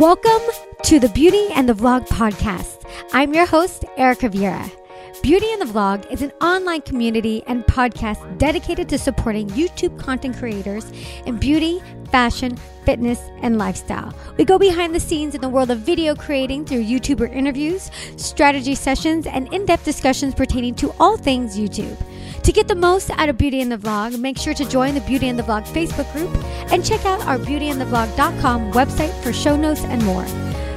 Welcome to the Beauty and the Vlog podcast. I'm your host, Erica Vieira. Beauty and the Vlog is an online community and podcast dedicated to supporting YouTube content creators in beauty, fashion, fitness, and lifestyle. We go behind the scenes in the world of video creating through YouTuber interviews, strategy sessions, and in depth discussions pertaining to all things YouTube. To get the most out of Beauty and the Vlog, make sure to join the Beauty and the Vlog Facebook group and check out our beautyandthevlog.com website for show notes and more.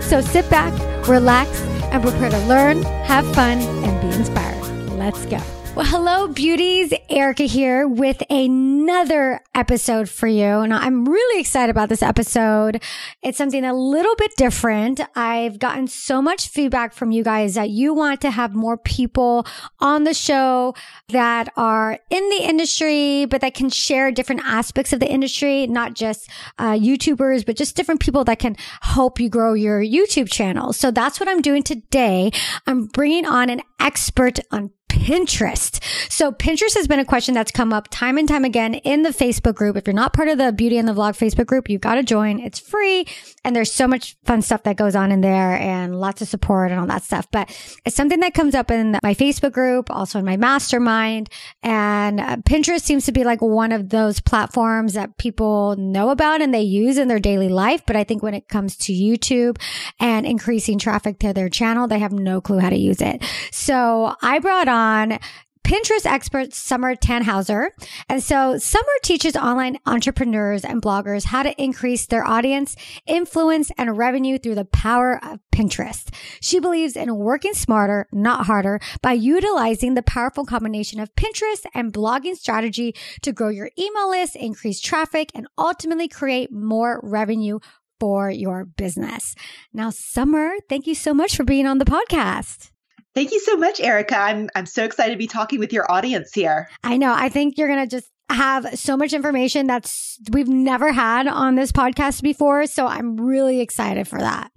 So sit back, relax, and prepare to learn, have fun, and be inspired. Let's go. Well, hello, beauties. Erica here with another episode for you. And I'm really excited about this episode. It's something a little bit different. I've gotten so much feedback from you guys that you want to have more people on the show that are in the industry, but that can share different aspects of the industry, not just uh, YouTubers, but just different people that can help you grow your YouTube channel. So that's what I'm doing today. I'm bringing on an expert on Pinterest. So Pinterest has been a question that's come up time and time again in the Facebook group. If you're not part of the Beauty and the Vlog Facebook group, you've got to join. It's free and there's so much fun stuff that goes on in there and lots of support and all that stuff. But it's something that comes up in my Facebook group, also in my mastermind. And uh, Pinterest seems to be like one of those platforms that people know about and they use in their daily life. But I think when it comes to YouTube and increasing traffic to their channel, they have no clue how to use it. So I brought on on Pinterest expert Summer Tannhauser. And so Summer teaches online entrepreneurs and bloggers how to increase their audience, influence, and revenue through the power of Pinterest. She believes in working smarter, not harder, by utilizing the powerful combination of Pinterest and blogging strategy to grow your email list, increase traffic, and ultimately create more revenue for your business. Now, Summer, thank you so much for being on the podcast. Thank you so much, Erica. I'm I'm so excited to be talking with your audience here. I know. I think you're gonna just have so much information that's we've never had on this podcast before. So I'm really excited for that.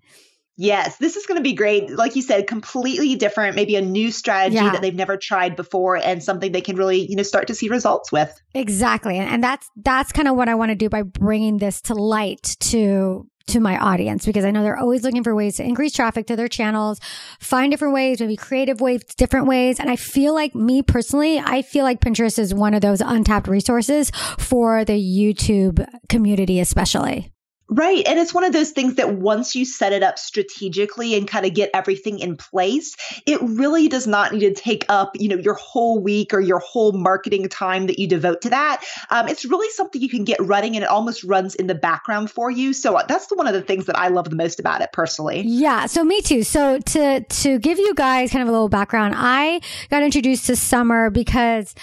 Yes, this is going to be great. Like you said, completely different, maybe a new strategy yeah. that they've never tried before and something they can really, you know, start to see results with. Exactly. And, and that's that's kind of what I want to do by bringing this to light to to my audience because I know they're always looking for ways to increase traffic to their channels, find different ways, maybe creative ways, different ways. And I feel like me personally, I feel like Pinterest is one of those untapped resources for the YouTube community, especially. Right. And it's one of those things that once you set it up strategically and kind of get everything in place, it really does not need to take up, you know, your whole week or your whole marketing time that you devote to that. Um, it's really something you can get running and it almost runs in the background for you. So uh, that's the, one of the things that I love the most about it personally. Yeah. So me too. So to, to give you guys kind of a little background, I got introduced to Summer because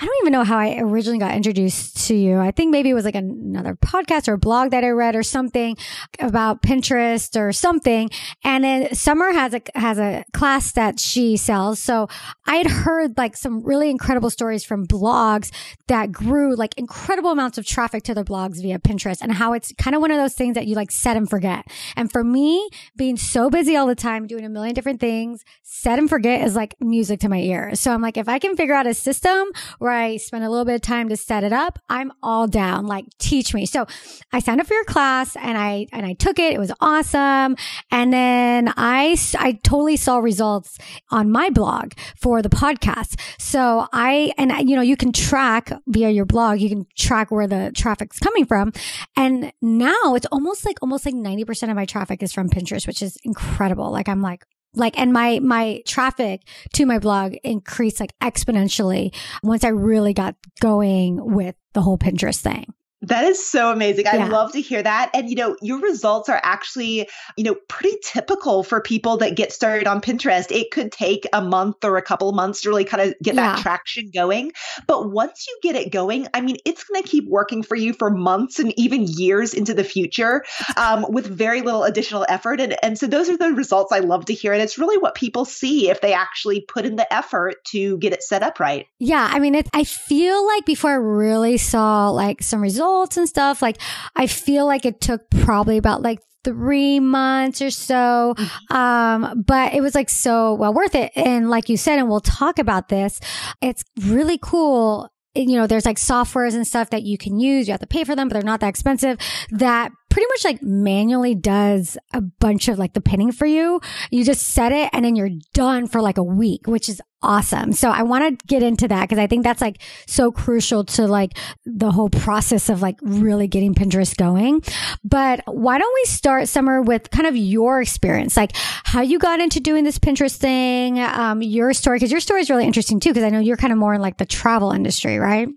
I don't even know how I originally got introduced to you. I think maybe it was like another podcast or blog that I read or something about Pinterest or something. And then Summer has a, has a class that she sells. So I had heard like some really incredible stories from blogs that grew like incredible amounts of traffic to their blogs via Pinterest and how it's kind of one of those things that you like set and forget. And for me, being so busy all the time, doing a million different things, set and forget is like music to my ears. So I'm like, if I can figure out a system I spend a little bit of time to set it up, I'm all down. Like teach me. So I signed up for your class and I, and I took it. It was awesome. And then I, I totally saw results on my blog for the podcast. So I, and you know, you can track via your blog, you can track where the traffic's coming from. And now it's almost like, almost like 90% of my traffic is from Pinterest, which is incredible. Like I'm like, like and my my traffic to my blog increased like exponentially once i really got going with the whole pinterest thing that is so amazing. I love to hear that. And, you know, your results are actually, you know, pretty typical for people that get started on Pinterest. It could take a month or a couple of months to really kind of get yeah. that traction going. But once you get it going, I mean, it's going to keep working for you for months and even years into the future um, with very little additional effort. And, and so those are the results I love to hear. And it's really what people see if they actually put in the effort to get it set up right. Yeah. I mean, it, I feel like before I really saw like some results, results and stuff. Like I feel like it took probably about like three months or so. Mm-hmm. Um, but it was like so well worth it. And like you said, and we'll talk about this, it's really cool you know, there's like softwares and stuff that you can use. You have to pay for them, but they're not that expensive that pretty much like manually does a bunch of like the pinning for you. You just set it and then you're done for like a week, which is awesome. So I want to get into that because I think that's like so crucial to like the whole process of like really getting Pinterest going. But why don't we start Summer with kind of your experience, like how you got into doing this Pinterest thing, um, your story, because your story is really interesting too, because I know you're kind of more in like the travel industry, right?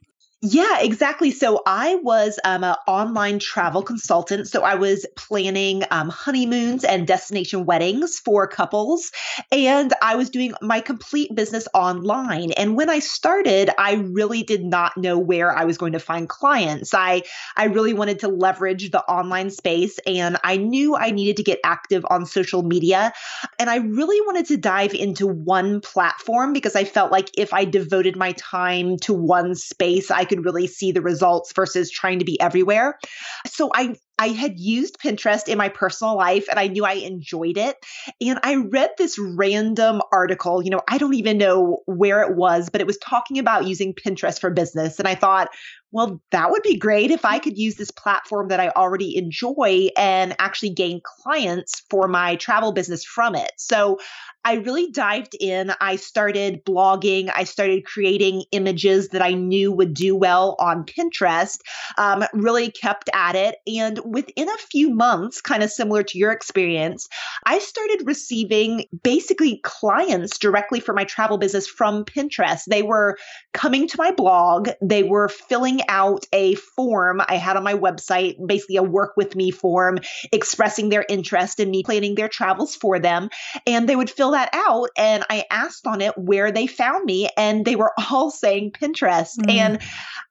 Yeah, exactly. So I was um, an online travel consultant. So I was planning um, honeymoons and destination weddings for couples. And I was doing my complete business online. And when I started, I really did not know where I was going to find clients. I, I really wanted to leverage the online space and I knew I needed to get active on social media. And I really wanted to dive into one platform because I felt like if I devoted my time to one space, I could really see the results versus trying to be everywhere. So I I had used Pinterest in my personal life and I knew I enjoyed it. And I read this random article, you know, I don't even know where it was, but it was talking about using Pinterest for business. And I thought, well, that would be great if I could use this platform that I already enjoy and actually gain clients for my travel business from it. So I really dived in. I started blogging. I started creating images that I knew would do well on Pinterest, um, really kept at it. And within a few months, kind of similar to your experience, I started receiving basically clients directly for my travel business from Pinterest. They were coming to my blog, they were filling out a form I had on my website, basically a work with me form, expressing their interest in me planning their travels for them. And they would fill that out. And I asked on it where they found me, and they were all saying Pinterest. Mm. And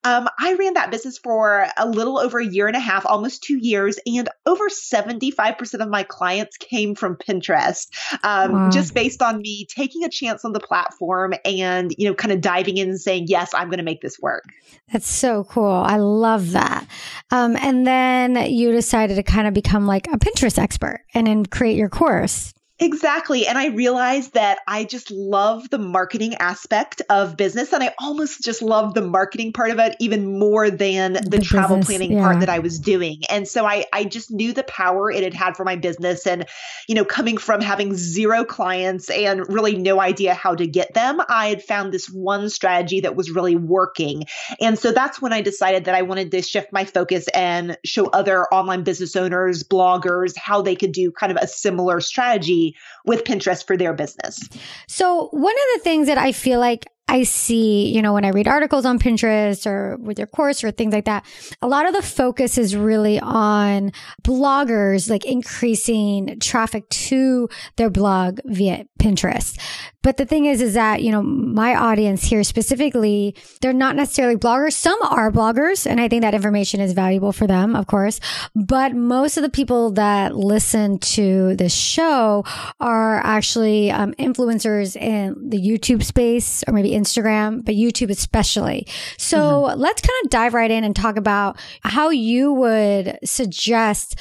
um, I ran that business for a little over a year and a half, almost two years, and over 75% of my clients came from Pinterest, um, wow. just based on me taking a chance on the platform and, you know, kind of diving in and saying, yes, I'm going to make this work. That's so cool. I love that. Um, and then you decided to kind of become like a Pinterest expert and then create your course. Exactly. And I realized that I just love the marketing aspect of business. And I almost just love the marketing part of it even more than the, the travel business, planning yeah. part that I was doing. And so I, I just knew the power it had had for my business. And, you know, coming from having zero clients and really no idea how to get them, I had found this one strategy that was really working. And so that's when I decided that I wanted to shift my focus and show other online business owners, bloggers, how they could do kind of a similar strategy with Pinterest for their business. So, one of the things that I feel like I see, you know, when I read articles on Pinterest or with your course or things like that, a lot of the focus is really on bloggers, like increasing traffic to their blog via Pinterest. But the thing is, is that, you know, my audience here specifically, they're not necessarily bloggers. Some are bloggers, and I think that information is valuable for them, of course. But most of the people that listen to this show are actually um, influencers in the YouTube space or maybe Instagram, but YouTube especially. So mm-hmm. let's kind of dive right in and talk about how you would suggest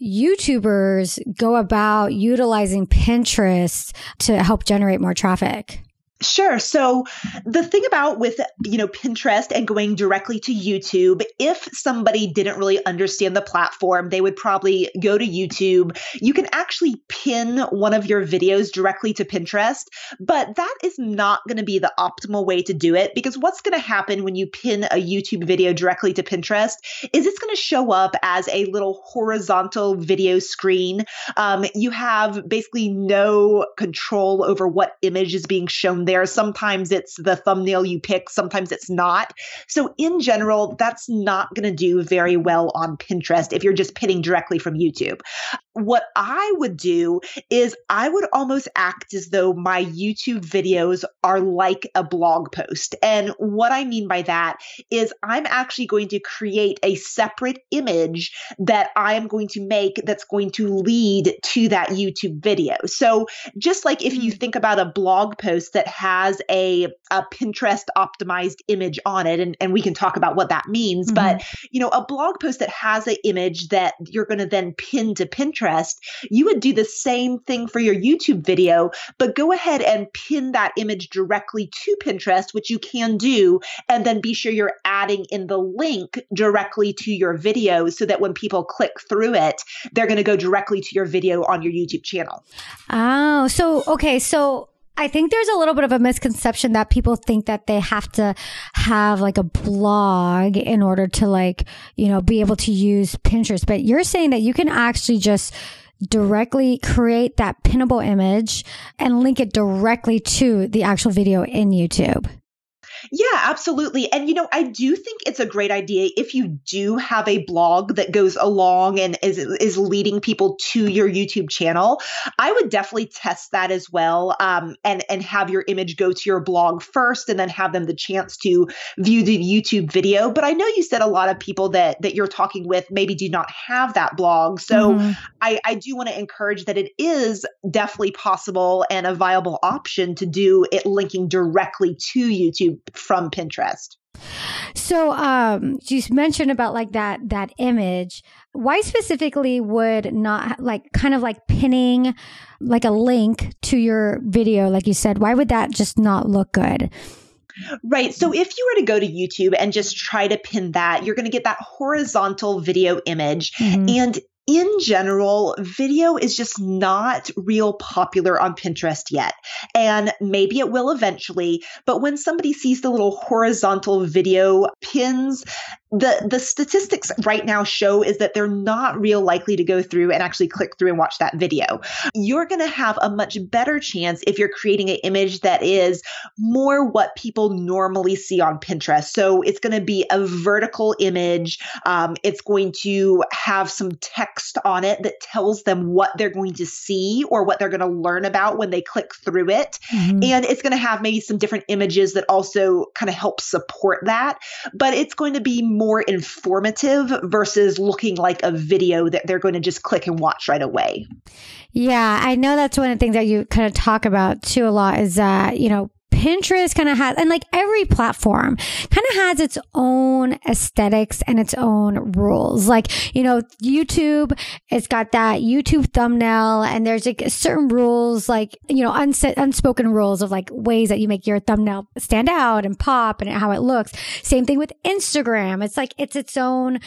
YouTubers go about utilizing Pinterest to help generate more traffic? Sure. So the thing about with, you know, Pinterest and going directly to YouTube, if somebody didn't really understand the platform, they would probably go to YouTube. You can actually pin one of your videos directly to Pinterest, but that is not going to be the optimal way to do it because what's going to happen when you pin a YouTube video directly to Pinterest is it's going to show up as a little horizontal video screen. Um, you have basically no control over what image is being shown there. Sometimes it's the thumbnail you pick, sometimes it's not. So, in general, that's not going to do very well on Pinterest if you're just pinning directly from YouTube what I would do is I would almost act as though my YouTube videos are like a blog post. And what I mean by that is I'm actually going to create a separate image that I am going to make that's going to lead to that YouTube video. So just like if you hmm. think about a blog post that has a, a Pinterest optimized image on it. And, and we can talk about what that means. Mm-hmm. But, you know, a blog post that has an image that you're going to then pin to Pinterest, you would do the same thing for your YouTube video, but go ahead and pin that image directly to Pinterest, which you can do. And then be sure you're adding in the link directly to your video so that when people click through it, they're going to go directly to your video on your YouTube channel. Oh, so, okay. So, I think there's a little bit of a misconception that people think that they have to have like a blog in order to like, you know, be able to use Pinterest. But you're saying that you can actually just directly create that pinnable image and link it directly to the actual video in YouTube. Yeah, absolutely. And you know, I do think it's a great idea if you do have a blog that goes along and is is leading people to your YouTube channel. I would definitely test that as well, um, and and have your image go to your blog first, and then have them the chance to view the YouTube video. But I know you said a lot of people that that you're talking with maybe do not have that blog, so mm-hmm. I I do want to encourage that it is definitely possible and a viable option to do it linking directly to YouTube from Pinterest. So, um, you mentioned about like that that image. Why specifically would not like kind of like pinning like a link to your video, like you said? Why would that just not look good? Right. So if you were to go to YouTube and just try to pin that, you're going to get that horizontal video image. Mm-hmm. And in general, video is just not real popular on Pinterest yet. And maybe it will eventually, but when somebody sees the little horizontal video pins, the the statistics right now show is that they're not real likely to go through and actually click through and watch that video. You're going to have a much better chance if you're creating an image that is more what people normally see on Pinterest. So it's going to be a vertical image. Um, it's going to have some text on it that tells them what they're going to see or what they're going to learn about when they click through it. Mm-hmm. And it's going to have maybe some different images that also kind of help support that. But it's going to be more informative versus looking like a video that they're going to just click and watch right away. Yeah, I know that's one of the things that you kind of talk about too a lot is that, you know, Pinterest kind of has, and like every platform kind of has its own aesthetics and its own rules. Like, you know, YouTube, it's got that YouTube thumbnail and there's like certain rules, like, you know, uns- unspoken rules of like ways that you make your thumbnail stand out and pop and how it looks. Same thing with Instagram. It's like, it's its own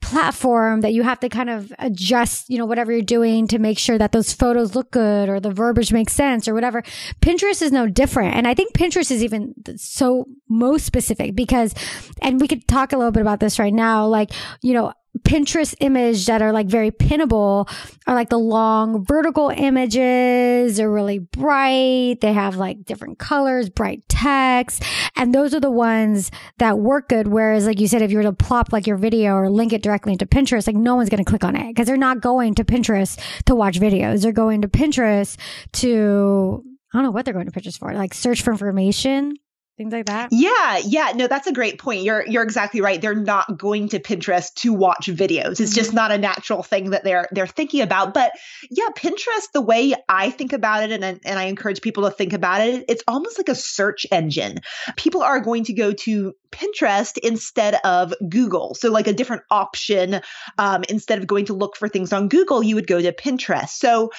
platform that you have to kind of adjust, you know, whatever you're doing to make sure that those photos look good or the verbiage makes sense or whatever. Pinterest is no different. And I think Pinterest is even so most specific because, and we could talk a little bit about this right now, like, you know, Pinterest image that are like very pinnable are like the long vertical images. They're really bright. They have like different colors, bright text. And those are the ones that work good. Whereas, like you said, if you were to plop like your video or link it directly into Pinterest, like no one's going to click on it because they're not going to Pinterest to watch videos. They're going to Pinterest to, I don't know what they're going to Pinterest for, like search for information things like that? Yeah yeah. No that's a great point. You're you're exactly right. They're not going to pinterest to watch videos. It's mm-hmm. just not a natural thing that they're they're thinking about. But yeah pinterest the way i think about it and and i encourage people to think about it it's almost like a search engine. People are going to go to pinterest instead of google. So like a different option um, instead of going to look for things on google you would go to pinterest. So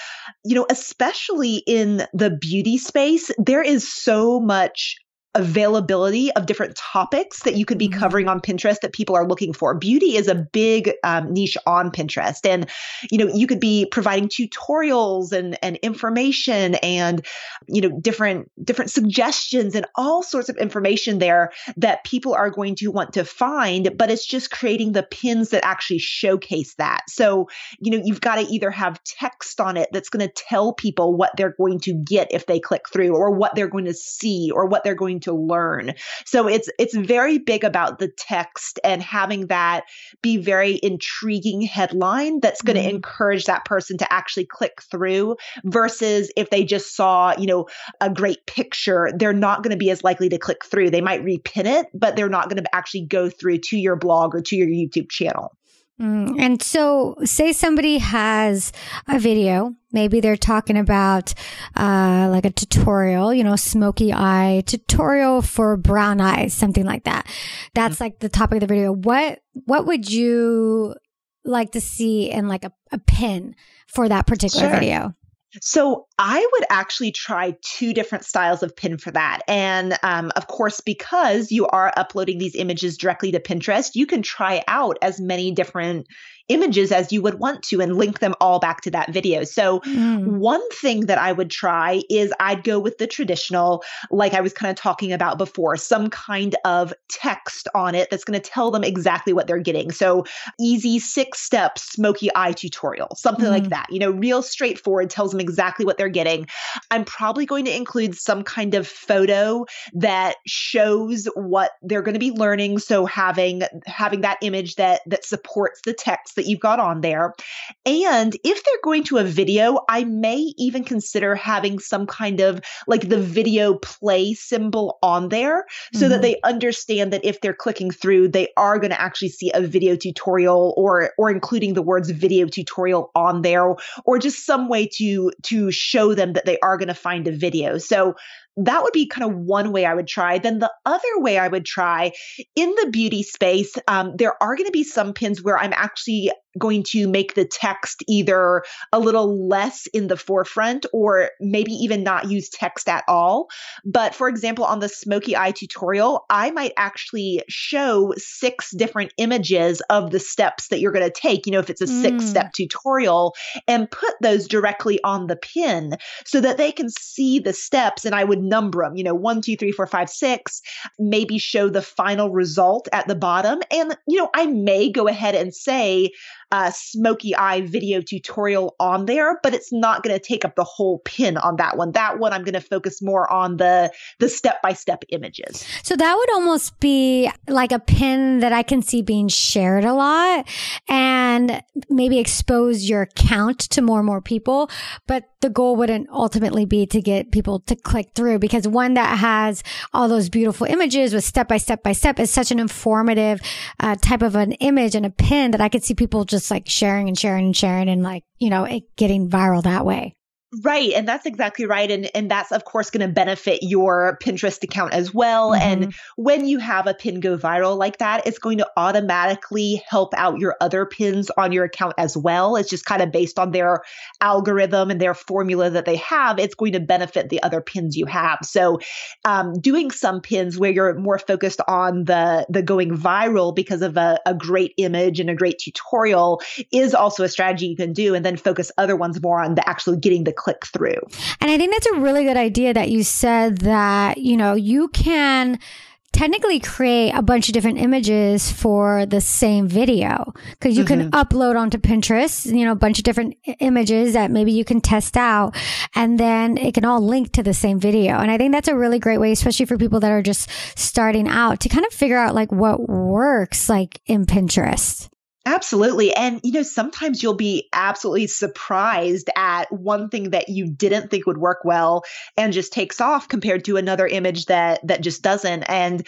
you know especially in the beauty space there is so much availability of different topics that you could be mm-hmm. covering on Pinterest that people are looking for. Beauty is a big um, niche on Pinterest, and you know you could be providing tutorials and and information and you know different different suggestions and all sorts of information there that people are going to want to find. But it's just creating the pins that actually showcase that. So you know you've got to either have text on it that's going to tell people what they're going to get if they click through, or what they're going to see, or what they're going to to learn. So it's it's very big about the text and having that be very intriguing headline that's going to mm-hmm. encourage that person to actually click through versus if they just saw, you know, a great picture, they're not going to be as likely to click through. They might repin it, but they're not going to actually go through to your blog or to your YouTube channel. Mm, and so, say somebody has a video, maybe they're talking about uh, like a tutorial, you know, smoky eye tutorial for brown eyes, something like that. That's mm-hmm. like the topic of the video. What what would you like to see in like a, a pin for that particular sure. video? So I would actually try two different styles of pin for that. And um, of course, because you are uploading these images directly to Pinterest, you can try out as many different images as you would want to and link them all back to that video. So, mm. one thing that I would try is I'd go with the traditional, like I was kind of talking about before, some kind of text on it that's going to tell them exactly what they're getting. So, easy six step smoky eye tutorial, something mm. like that. You know, real straightforward, tells them exactly what they're getting. I'm probably going to include some kind of photo that shows what they're going to be learning. So, having having that image that that supports the text that you've got on there. And if they're going to a video, I may even consider having some kind of like the video play symbol on there so mm-hmm. that they understand that if they're clicking through, they are going to actually see a video tutorial or or including the words video tutorial on there or just some way to to show them that they are going to find a video. So that would be kind of one way I would try. Then the other way I would try in the beauty space, um, there are going to be some pins where I'm actually going to make the text either a little less in the forefront or maybe even not use text at all. But for example, on the smoky eye tutorial, I might actually show six different images of the steps that you're going to take. You know, if it's a mm. six step tutorial and put those directly on the pin so that they can see the steps and I would number them, you know, one, two, three, four, five, six, maybe show the final result at the bottom. And, you know, I may go ahead and say, uh, smoky eye video tutorial on there, but it's not going to take up the whole pin on that one. That one I'm going to focus more on the the step by step images. So that would almost be like a pin that I can see being shared a lot and maybe expose your account to more and more people. But the goal wouldn't ultimately be to get people to click through because one that has all those beautiful images with step by step by step is such an informative uh, type of an image and a pin that I could see people just just like sharing and sharing and sharing and like, you know, it getting viral that way. Right. And that's exactly right. And, and that's, of course, going to benefit your Pinterest account as well. Mm-hmm. And when you have a pin go viral like that, it's going to automatically help out your other pins on your account as well. It's just kind of based on their algorithm and their formula that they have. It's going to benefit the other pins you have. So, um, doing some pins where you're more focused on the, the going viral because of a, a great image and a great tutorial is also a strategy you can do. And then focus other ones more on the actually getting the click through. And I think that's a really good idea that you said that, you know, you can technically create a bunch of different images for the same video because you mm-hmm. can upload onto Pinterest, you know, a bunch of different images that maybe you can test out and then it can all link to the same video. And I think that's a really great way, especially for people that are just starting out to kind of figure out like what works like in Pinterest. Absolutely. And, you know, sometimes you'll be absolutely surprised at one thing that you didn't think would work well and just takes off compared to another image that, that just doesn't. And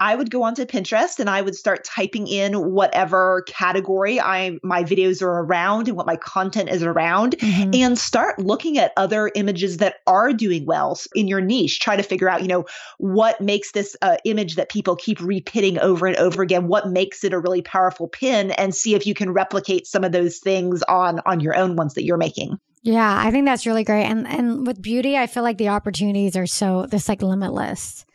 I would go onto Pinterest and I would start typing in whatever category I my videos are around and what my content is around mm-hmm. and start looking at other images that are doing well in your niche. Try to figure out, you know, what makes this uh, image that people keep repeating over and over again, what makes it a really powerful pin and see if you can replicate some of those things on on your own ones that you're making. Yeah, I think that's really great. And and with beauty, I feel like the opportunities are so this like limitless.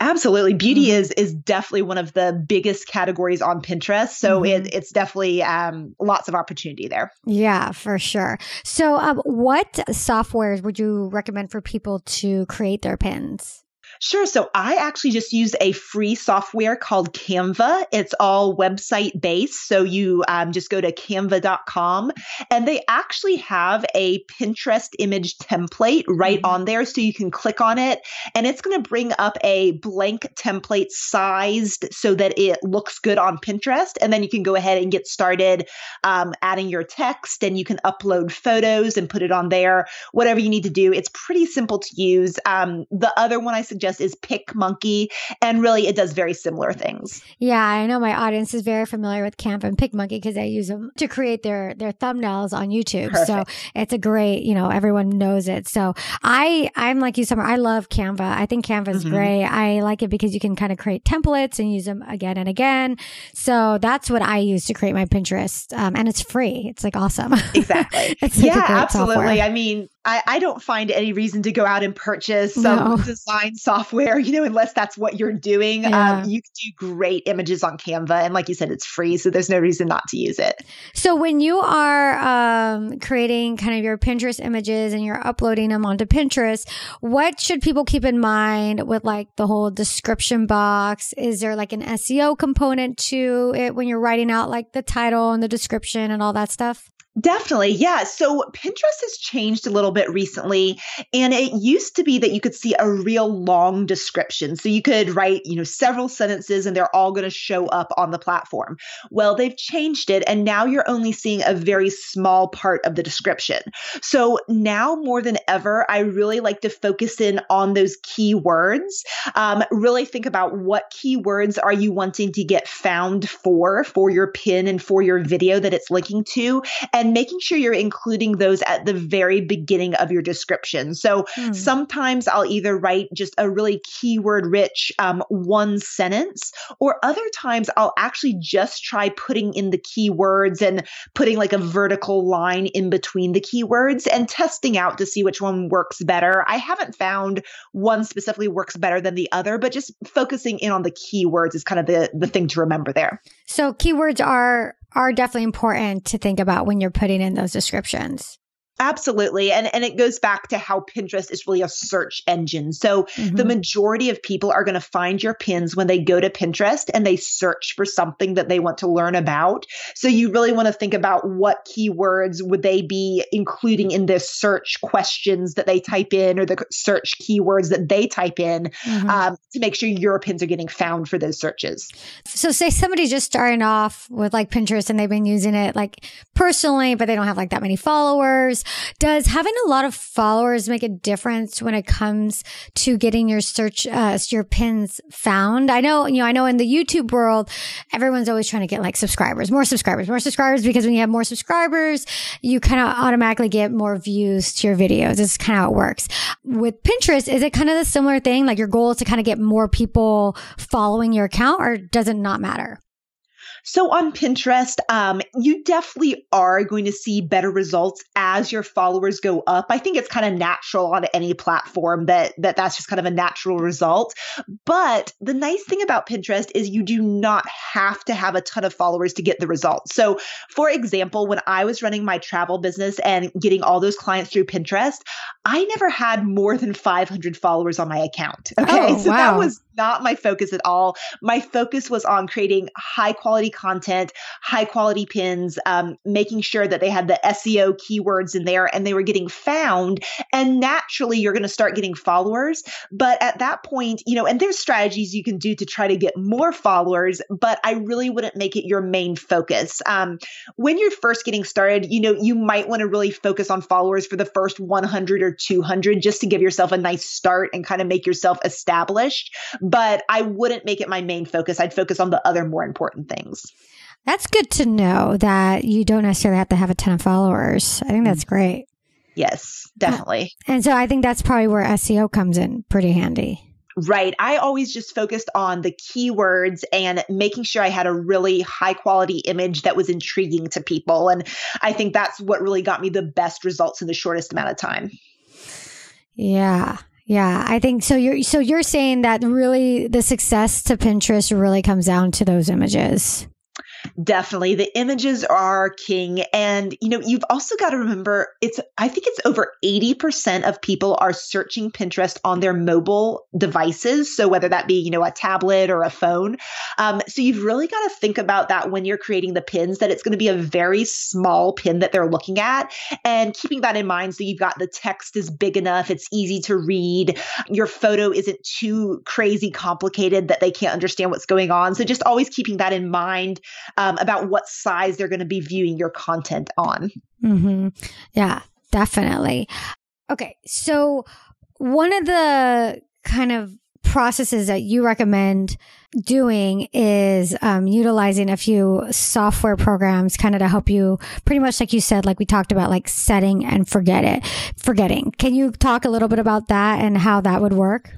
Absolutely. Beauty mm-hmm. is is definitely one of the biggest categories on Pinterest. So mm-hmm. it, it's definitely um, lots of opportunity there. Yeah, for sure. So um, what softwares would you recommend for people to create their pins? Sure. So I actually just use a free software called Canva. It's all website based. So you um, just go to canva.com and they actually have a Pinterest image template right mm-hmm. on there. So you can click on it and it's going to bring up a blank template sized so that it looks good on Pinterest. And then you can go ahead and get started um, adding your text and you can upload photos and put it on there, whatever you need to do. It's pretty simple to use. Um, the other one I suggest Pinterest is PicMonkey. And really, it does very similar things. Yeah, I know my audience is very familiar with Canva and PicMonkey because they use them to create their, their thumbnails on YouTube. Perfect. So it's a great, you know, everyone knows it. So I, I'm like you, Summer. I love Canva. I think Canva is mm-hmm. great. I like it because you can kind of create templates and use them again and again. So that's what I use to create my Pinterest. Um, and it's free. It's like awesome. Exactly. yeah, absolutely. Software. I mean, I, I, don't find any reason to go out and purchase some no. design software, you know, unless that's what you're doing. Yeah. Um, you can do great images on Canva. And like you said, it's free. So there's no reason not to use it. So when you are um, creating kind of your Pinterest images and you're uploading them onto Pinterest, what should people keep in mind with like the whole description box? Is there like an SEO component to it when you're writing out like the title and the description and all that stuff? Definitely. Yeah. So Pinterest has changed a little bit recently. And it used to be that you could see a real long description. So you could write, you know, several sentences and they're all going to show up on the platform. Well, they've changed it. And now you're only seeing a very small part of the description. So now more than ever, I really like to focus in on those keywords. Um, really think about what keywords are you wanting to get found for, for your pin and for your video that it's linking to. And and making sure you're including those at the very beginning of your description. So hmm. sometimes I'll either write just a really keyword rich um, one sentence, or other times I'll actually just try putting in the keywords and putting like a vertical line in between the keywords and testing out to see which one works better. I haven't found one specifically works better than the other, but just focusing in on the keywords is kind of the, the thing to remember there. So keywords are are definitely important to think about when you're putting in those descriptions. Absolutely. And and it goes back to how Pinterest is really a search engine. So mm-hmm. the majority of people are going to find your pins when they go to Pinterest and they search for something that they want to learn about. So you really want to think about what keywords would they be including in the search questions that they type in or the search keywords that they type in mm-hmm. um, to make sure your pins are getting found for those searches. So say somebody's just starting off with like Pinterest and they've been using it like personally, but they don't have like that many followers does having a lot of followers make a difference when it comes to getting your search, uh, your pins found? I know, you know, I know in the YouTube world, everyone's always trying to get like subscribers, more subscribers, more subscribers, because when you have more subscribers, you kind of automatically get more views to your videos. This is kind of how it works. With Pinterest, is it kind of the similar thing? Like your goal is to kind of get more people following your account or does it not matter? So on Pinterest, um, you definitely are going to see better results as your followers go up. I think it's kind of natural on any platform that, that that's just kind of a natural result. But the nice thing about Pinterest is you do not have to have a ton of followers to get the results. So for example, when I was running my travel business and getting all those clients through Pinterest, I never had more than 500 followers on my account. Okay. Oh, so wow. that was not my focus at all. My focus was on creating high quality content, high quality pins, um, making sure that they had the SEO keywords in there and they were getting found. And naturally, you're going to start getting followers. But at that point, you know, and there's strategies you can do to try to get more followers, but I really wouldn't make it your main focus. Um, when you're first getting started, you know, you might want to really focus on followers for the first 100 or 200 just to give yourself a nice start and kind of make yourself established but I wouldn't make it my main focus. I'd focus on the other more important things. That's good to know that you don't necessarily have to have a ton of followers. I think that's mm. great. Yes, uh, definitely. And so I think that's probably where SEO comes in pretty handy. Right. I always just focused on the keywords and making sure I had a really high quality image that was intriguing to people. And I think that's what really got me the best results in the shortest amount of time. Yeah. Yeah, I think so. You're so you're saying that really the success to Pinterest really comes down to those images. Definitely. The images are king. And, you know, you've also got to remember it's, I think it's over 80% of people are searching Pinterest on their mobile devices. So whether that be, you know, a tablet or a phone. Um, so you've really got to think about that when you're creating the pins, that it's going to be a very small pin that they're looking at and keeping that in mind. So you've got the text is big enough. It's easy to read. Your photo isn't too crazy complicated that they can't understand what's going on. So just always keeping that in mind um, about what size they're going to be viewing your content on. Mm-hmm. Yeah, definitely. Okay. So, one of the kind of processes that you recommend doing is um, utilizing a few software programs kind of to help you pretty much like you said like we talked about like setting and forget it forgetting can you talk a little bit about that and how that would work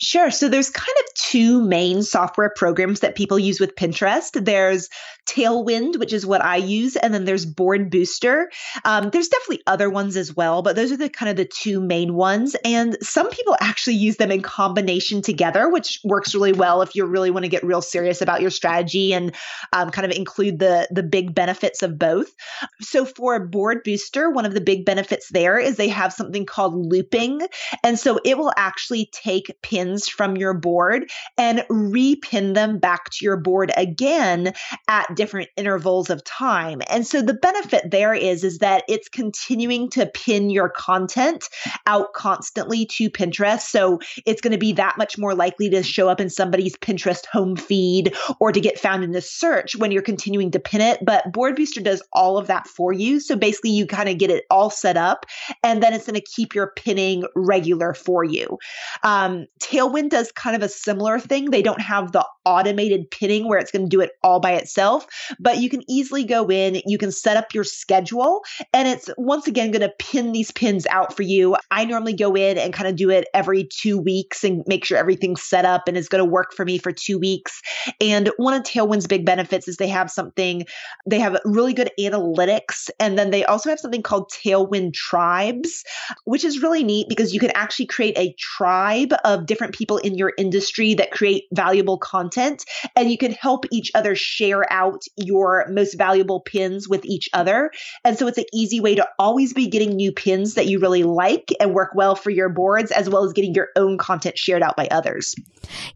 Sure. So there's kind of two main software programs that people use with Pinterest. There's Tailwind, which is what I use, and then there's Board Booster. Um, there's definitely other ones as well, but those are the kind of the two main ones. And some people actually use them in combination together, which works really well if you really want to get real serious about your strategy and um, kind of include the the big benefits of both. So for Board Booster, one of the big benefits there is they have something called looping, and so it will actually take pins from your board and repin them back to your board again at different intervals of time. And so the benefit there is is that it's continuing to pin your content out constantly to Pinterest. So it's going to be that much more likely to show up in somebody's Pinterest home feed or to get found in the search when you're continuing to pin it. But Board Booster does all of that for you. So basically you kind of get it all set up and then it's going to keep your pinning regular for you. Um, Tailwind does kind of a similar thing. They don't have the automated pinning where it's going to do it all by itself, but you can easily go in, you can set up your schedule, and it's once again going to pin these pins out for you. I normally go in and kind of do it every two weeks and make sure everything's set up and is going to work for me for two weeks. And one of Tailwind's big benefits is they have something, they have really good analytics, and then they also have something called Tailwind Tribes, which is really neat because you can actually create a tribe of different people in your industry that create valuable content and you can help each other share out your most valuable pins with each other. And so it's an easy way to always be getting new pins that you really like and work well for your boards as well as getting your own content shared out by others.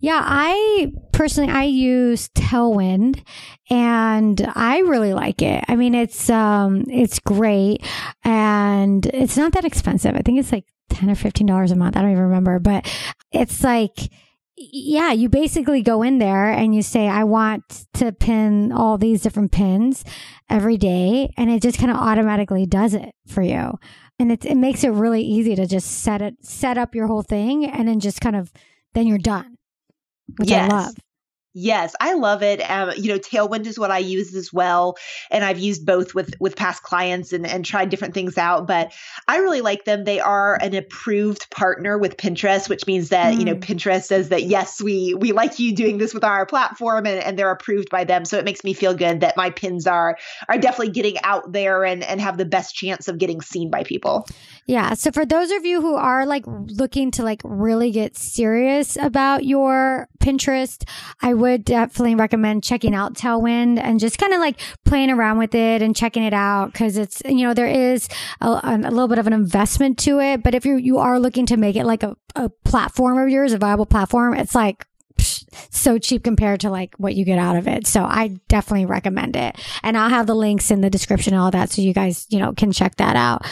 Yeah, I personally I use Tailwind and I really like it. I mean, it's um it's great and it's not that expensive. I think it's like 10 or 15 dollars a month. I don't even remember, but it's like yeah, you basically go in there and you say, I want to pin all these different pins every day. And it just kind of automatically does it for you. And it, it makes it really easy to just set it, set up your whole thing and then just kind of, then you're done, which yes. I love. Yes, I love it. Um, you know, Tailwind is what I use as well, and I've used both with with past clients and and tried different things out. But I really like them. They are an approved partner with Pinterest, which means that mm. you know mm. Pinterest says that yes, we we like you doing this with our platform, and, and they're approved by them. So it makes me feel good that my pins are are definitely getting out there and and have the best chance of getting seen by people. Yeah. So for those of you who are like looking to like really get serious about your Pinterest, I would definitely recommend checking out Tailwind and just kind of like playing around with it and checking it out because it's, you know, there is a, um, a, little bit of an investment to it. But if you you are looking to make it like a, a platform of yours, a viable platform, it's like so cheap compared to like what you get out of it. So I definitely recommend it. And I'll have the links in the description and all that. So you guys, you know, can check that out.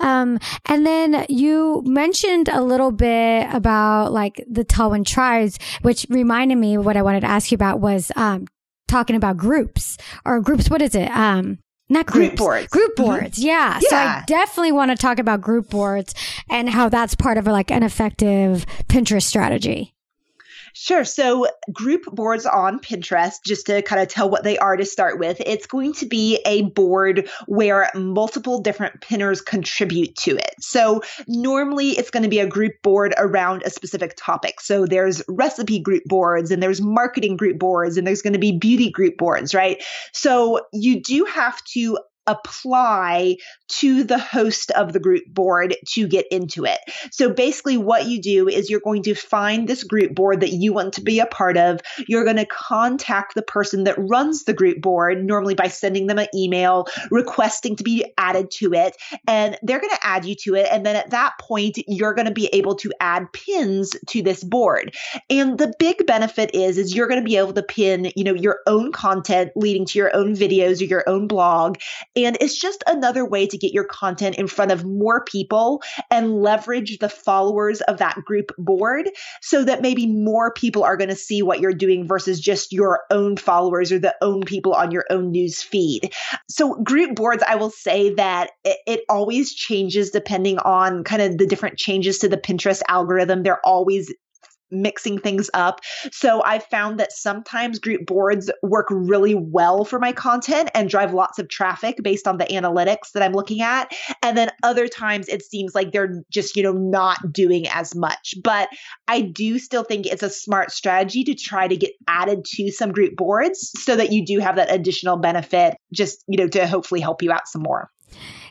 Um, and then you mentioned a little bit about like the Tailwind tribes, which reminded me what I wanted to ask you about was, um, talking about groups or groups. What is it? Um, not groups, group boards. Group mm-hmm. boards, mm-hmm. yeah. yeah. So I definitely want to talk about group boards and how that's part of like an effective Pinterest strategy. Sure. So, group boards on Pinterest, just to kind of tell what they are to start with, it's going to be a board where multiple different pinners contribute to it. So, normally it's going to be a group board around a specific topic. So, there's recipe group boards and there's marketing group boards and there's going to be beauty group boards, right? So, you do have to apply to the host of the group board to get into it. So basically, what you do is you're going to find this group board that you want to be a part of. You're going to contact the person that runs the group board, normally by sending them an email requesting to be added to it. And they're going to add you to it. And then at that point, you're going to be able to add pins to this board. And the big benefit is, is you're going to be able to pin, you know, your own content leading to your own videos or your own blog and it's just another way to get your content in front of more people and leverage the followers of that group board so that maybe more people are going to see what you're doing versus just your own followers or the own people on your own news feed. So group boards, I will say that it, it always changes depending on kind of the different changes to the Pinterest algorithm. They're always mixing things up. So I've found that sometimes group boards work really well for my content and drive lots of traffic based on the analytics that I'm looking at. And then other times it seems like they're just, you know, not doing as much. But I do still think it's a smart strategy to try to get added to some group boards so that you do have that additional benefit just, you know, to hopefully help you out some more.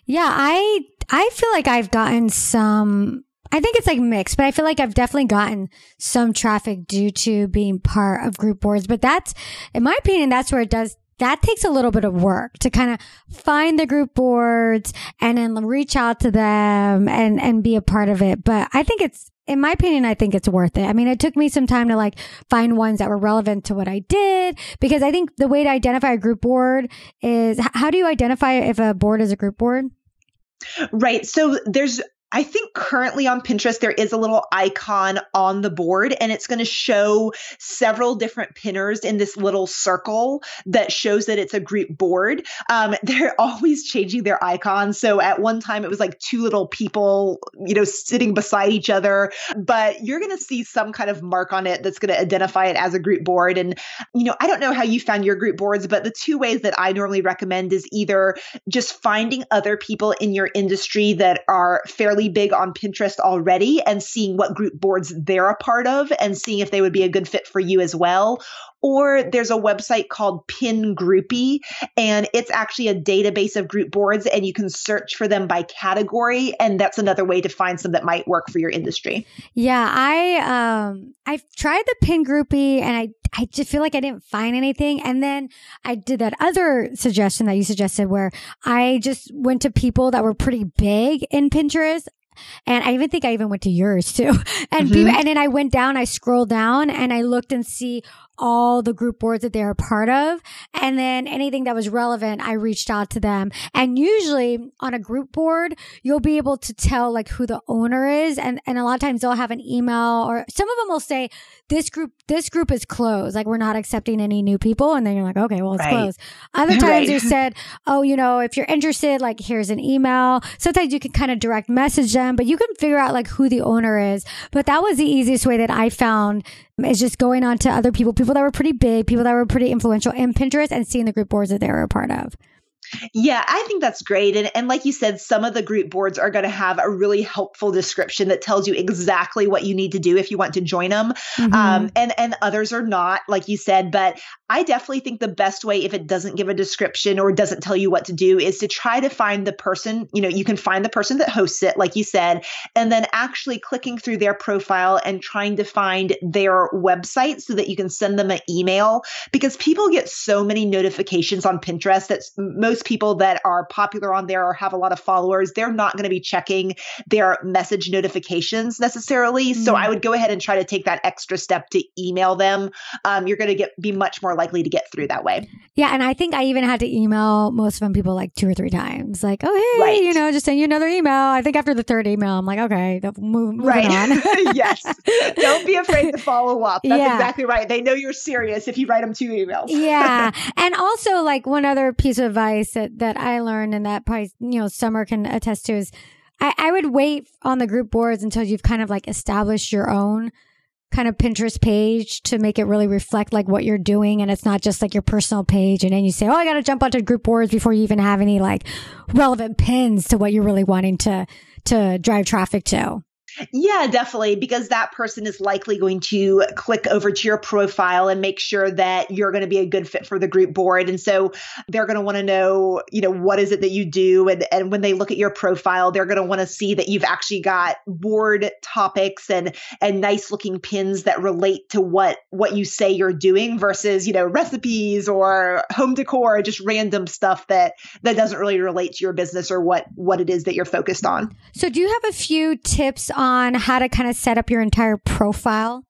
Yeah, I I feel like I've gotten some I think it's like mixed, but I feel like I've definitely gotten some traffic due to being part of group boards. But that's, in my opinion, that's where it does that takes a little bit of work to kind of find the group boards and then reach out to them and, and be a part of it. But I think it's, in my opinion, I think it's worth it. I mean, it took me some time to like find ones that were relevant to what I did because I think the way to identify a group board is how do you identify if a board is a group board? Right. So there's I think currently on Pinterest, there is a little icon on the board and it's going to show several different pinners in this little circle that shows that it's a group board. Um, they're always changing their icons. So at one time it was like two little people, you know, sitting beside each other, but you're going to see some kind of mark on it that's going to identify it as a group board. And, you know, I don't know how you found your group boards, but the two ways that I normally recommend is either just finding other people in your industry that are fairly really big on Pinterest already and seeing what group boards they're a part of and seeing if they would be a good fit for you as well. Or there's a website called Pin Groupie, and it's actually a database of group boards, and you can search for them by category, and that's another way to find some that might work for your industry. Yeah, I um I've tried the Pin Groupie, and I I just feel like I didn't find anything, and then I did that other suggestion that you suggested, where I just went to people that were pretty big in Pinterest and I even think I even went to yours too. And mm-hmm. people, and then I went down, I scrolled down and I looked and see all the group boards that they're a part of. And then anything that was relevant, I reached out to them. And usually on a group board, you'll be able to tell like who the owner is. And, and a lot of times they'll have an email or some of them will say, this group, this group is closed. Like we're not accepting any new people. And then you're like, okay, well, it's right. closed. Other times right. you said, oh, you know, if you're interested, like here's an email. Sometimes you can kind of direct message them, but you can figure out like who the owner is. But that was the easiest way that I found is just going on to other people, people that were pretty big, people that were pretty influential in Pinterest and seeing the group boards that they were a part of. Yeah, I think that's great. And, and like you said, some of the group boards are going to have a really helpful description that tells you exactly what you need to do if you want to join them. Mm-hmm. Um, and, and others are not, like you said. But I definitely think the best way, if it doesn't give a description or doesn't tell you what to do, is to try to find the person. You know, you can find the person that hosts it, like you said, and then actually clicking through their profile and trying to find their website so that you can send them an email because people get so many notifications on Pinterest that most people that are popular on there or have a lot of followers, they're not going to be checking their message notifications necessarily. Mm-hmm. So I would go ahead and try to take that extra step to email them. Um, you're going to get be much more likely to get through that way. Yeah, and I think I even had to email most of them people like two or three times, like, oh hey, right. you know, just send you another email. I think after the third email, I'm like, okay, move, right. on. yes, don't be afraid to follow up. That's yeah. exactly right. They know you're serious if you write them two emails. yeah, and also like one other piece of advice that, that I learned and that probably, you know, Summer can attest to is I, I would wait on the group boards until you've kind of like established your own kind of Pinterest page to make it really reflect like what you're doing. And it's not just like your personal page. And then you say, Oh, I got to jump onto group boards before you even have any like relevant pins to what you're really wanting to, to drive traffic to. Yeah, definitely, because that person is likely going to click over to your profile and make sure that you're going to be a good fit for the group board. And so they're going to want to know, you know, what is it that you do? And, and when they look at your profile, they're going to want to see that you've actually got board topics and, and nice looking pins that relate to what, what you say you're doing versus, you know, recipes or home decor, or just random stuff that, that doesn't really relate to your business or what, what it is that you're focused on. So do you have a few tips on how to kind of set up your entire profile?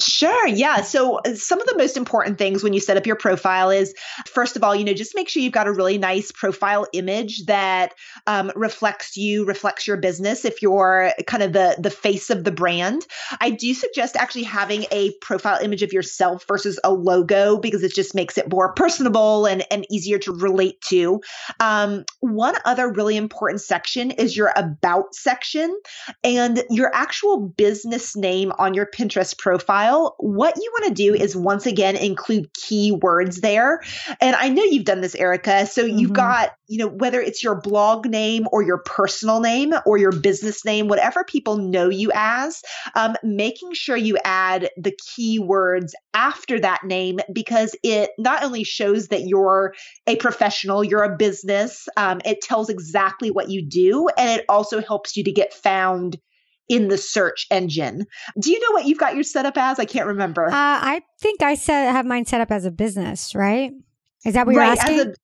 Sure. Yeah. So, some of the most important things when you set up your profile is first of all, you know, just make sure you've got a really nice profile image that um, reflects you, reflects your business. If you're kind of the the face of the brand, I do suggest actually having a profile image of yourself versus a logo because it just makes it more personable and and easier to relate to. Um, one other really important section is your about section and your actual business name on your Pinterest profile what you want to do is once again include keywords there. And I know you've done this, Erica. So mm-hmm. you've got, you know, whether it's your blog name or your personal name or your business name, whatever people know you as, um, making sure you add the keywords after that name because it not only shows that you're a professional, you're a business, um, it tells exactly what you do, and it also helps you to get found in the search engine. Do you know what you've got your setup as? I can't remember. Uh, I think I set have mine set up as a business, right? Is that what right, you're asking? A,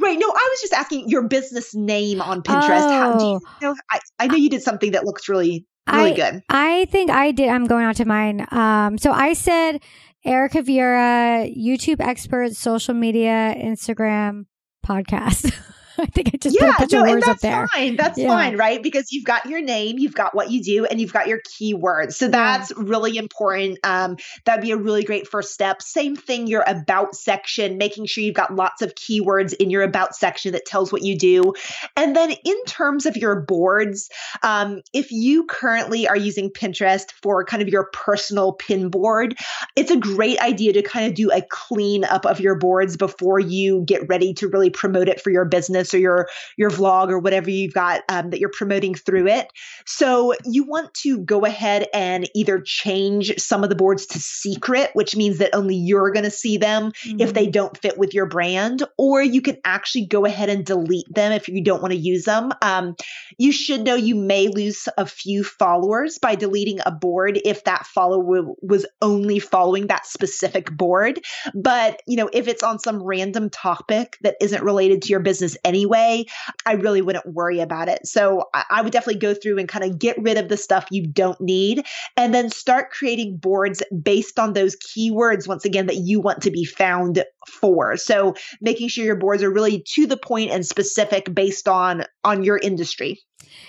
right. No, I was just asking your business name on Pinterest. Oh. How do you oh. know? I, I know you did something that looks really really I, good. I think I did. I'm going on to mine. Um, so I said Erica Vieira, YouTube expert, social media, Instagram, podcast. I think I just yeah, put no, words up there. Fine. That's yeah. fine, right? Because you've got your name, you've got what you do, and you've got your keywords. So that's yeah. really important. Um, that'd be a really great first step. Same thing, your about section, making sure you've got lots of keywords in your about section that tells what you do. And then in terms of your boards, um, if you currently are using Pinterest for kind of your personal pin board, it's a great idea to kind of do a clean up of your boards before you get ready to really promote it for your business business or your your vlog or whatever you've got um, that you're promoting through it. So you want to go ahead and either change some of the boards to secret, which means that only you're going to see them mm-hmm. if they mm-hmm. don't fit with your brand, or you can actually go ahead and delete them if you don't want to use them. Um, you should know you may lose a few followers by deleting a board if that follower was only following that specific board. But you know, if it's on some random topic that isn't related to your business anyway anyway, I really wouldn't worry about it. So I, would definitely go through and kind of get rid of the stuff you don't need and then start creating boards based on those keywords, once again, that you want to be found for. So making sure your boards are really to the point and specific based on on your industry.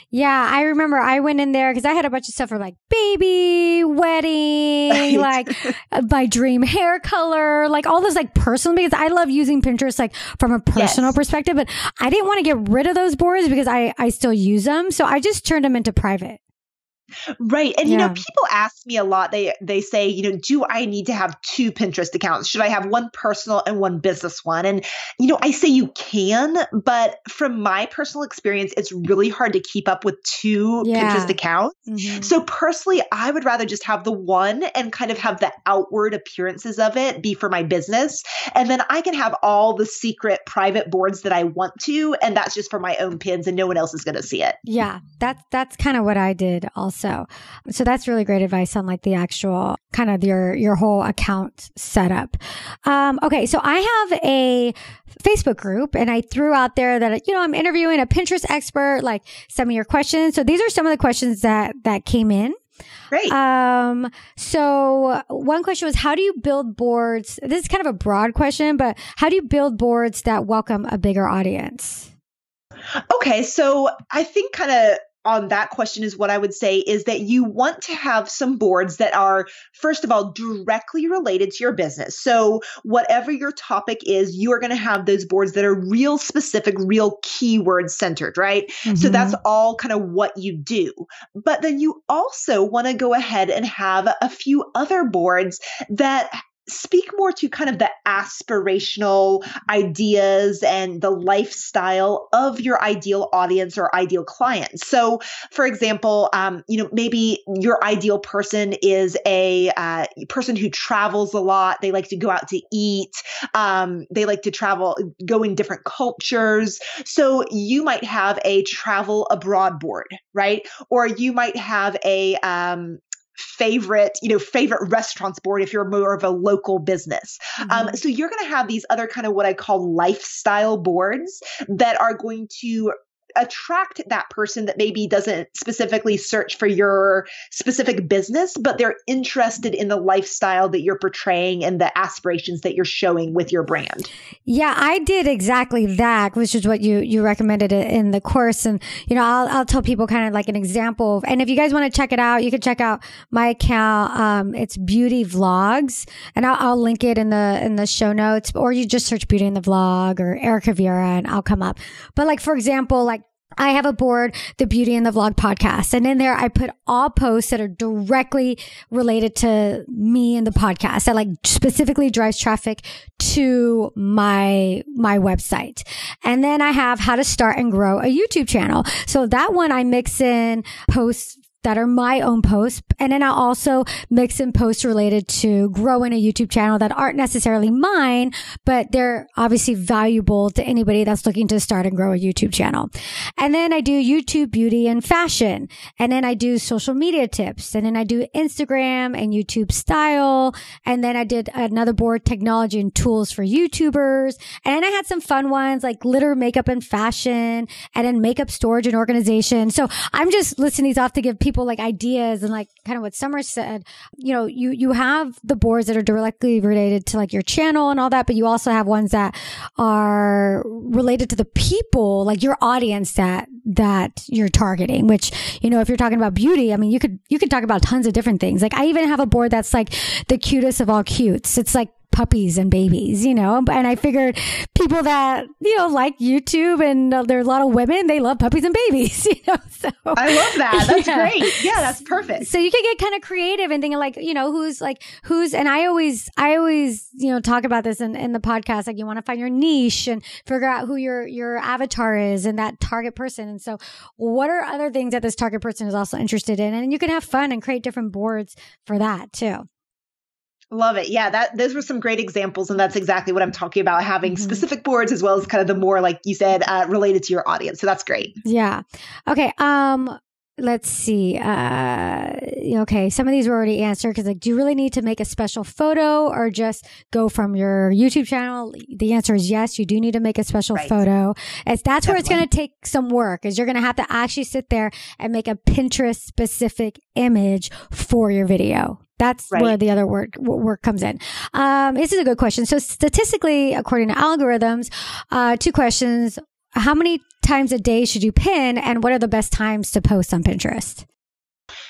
Yeah, I remember I went in there because I had a bunch of stuff for like baby, wedding, like uh, my dream hair color, like all those like personal because I love using Pinterest like from a personal yes. perspective, but I didn't want to get rid of those boards because I I still use them, so I just turned them into private. Right. And yeah. you know, people ask me a lot. They they say, you know, do I need to have two Pinterest accounts? Should I have one personal and one business one? And you know, I say you can, but from my personal experience, it's really hard to keep up with two yeah. Pinterest accounts. Mm-hmm. So personally, I would rather just have the one and kind of have the outward appearances of it be for my business, and then I can have all the secret private boards that I want to, and that's just for my own pins and no one else is going to see it. Yeah. That's that's kind of what I did also also. So that's really great advice on like the actual kind of your, your whole account setup. Um, okay. So I have a Facebook group and I threw out there that, you know, I'm interviewing a Pinterest expert, like send me your questions. So these are some of the questions that, that came in. Great. Um, so one question was, how do you build boards? This is kind of a broad question, but how do you build boards that welcome a bigger audience? Okay, so I think kind of on that question is what I would say is that you want to have some boards that are, first of all, directly related to your business. So, whatever your topic is, you are going to have those boards that are real specific, real keyword centered, right? Mm-hmm. So, that's all kind of what you do. But then you also want to go ahead and have a few other boards that speak more to kind of the aspirational ideas and the lifestyle of your ideal audience or ideal client. So, for example, um, you know, maybe your ideal person is a uh, person who travels a lot. They like to go out to eat. Um, they like to travel, go in different cultures. So you might have a travel abroad board, right? Or you might have a um, favorite, you know, favorite restaurants board if you're more of a local business. Um, mm-hmm. Um, so you're going to have these other kind of what I call lifestyle boards that are going to attract that person that maybe doesn't specifically search for your specific business, but they're interested in the lifestyle that you're portraying and the aspirations that you're showing with your brand. Yeah, I did exactly that, which is what you you recommended in the course. And you know, I'll I'll tell people kind of like an example. Of, and if you guys want to check it out, you can check out my account. Um, it's Beauty Vlogs, and I'll, I'll link it in the in the show notes, or you just search Beauty and the Vlog or Erica Vieira, and I'll come up. But like for example, like I have a board, the Beauty and the Vlog podcast. And in there, I put all posts that are directly related to me and the podcast that like specifically drives traffic to my, my website. And then I have how to start and grow a YouTube channel. So that one I mix in posts that are my own posts. And then I'll also mix in posts related to growing a YouTube channel that aren't necessarily mine, but they're obviously valuable to anybody that's looking to start and grow a YouTube channel. And then I do YouTube beauty and fashion. And then I do social media tips. And then I do Instagram and YouTube style. And then I did another board technology and tools for YouTubers. And I had some fun ones like glitter makeup and fashion and then makeup storage and organization. So I'm just listing these off to give people people like ideas and like kind of what Summer said, you know, you, you have the boards that are directly related to like your channel and all that, but you also have ones that are related to the people, like your audience that, that you're targeting, which, you know, if you're talking about beauty, I mean, you could, you could talk about tons of different things. Like I even have a board that's like the cutest of all cutes. It's like puppies and babies, you know? And I figured people that, you know, like YouTube and uh, there are a lot of women, they love puppies and babies, you know? So I love that. That's yeah. great. Yeah, that's perfect. So you can get kind of creative and thinking like, you know, who's like, who's, and I always, I always, you know, talk about this in, in the podcast. Like you want to find your niche and figure out who your, your avatar is and that target person. And so what are other things that this target person is also interested in? And you can have fun and create different boards for that too. Love it. Yeah, that those were some great examples, and that's exactly what I'm talking about. Having mm-hmm. specific boards as well as kind of the more, like you said, uh, related to your audience. So that's great. Yeah. Okay. Um. Let's see. Uh. Okay. Some of these were already answered because, like, do you really need to make a special photo or just go from your YouTube channel? The answer is yes. You do need to make a special right. photo. As that's Definitely. where it's going to take some work. Is you're going to have to actually sit there and make a Pinterest specific image for your video. That's right. where the other work work comes in. Um, this is a good question. So statistically, according to algorithms, uh, two questions: How many times a day should you pin, and what are the best times to post on Pinterest?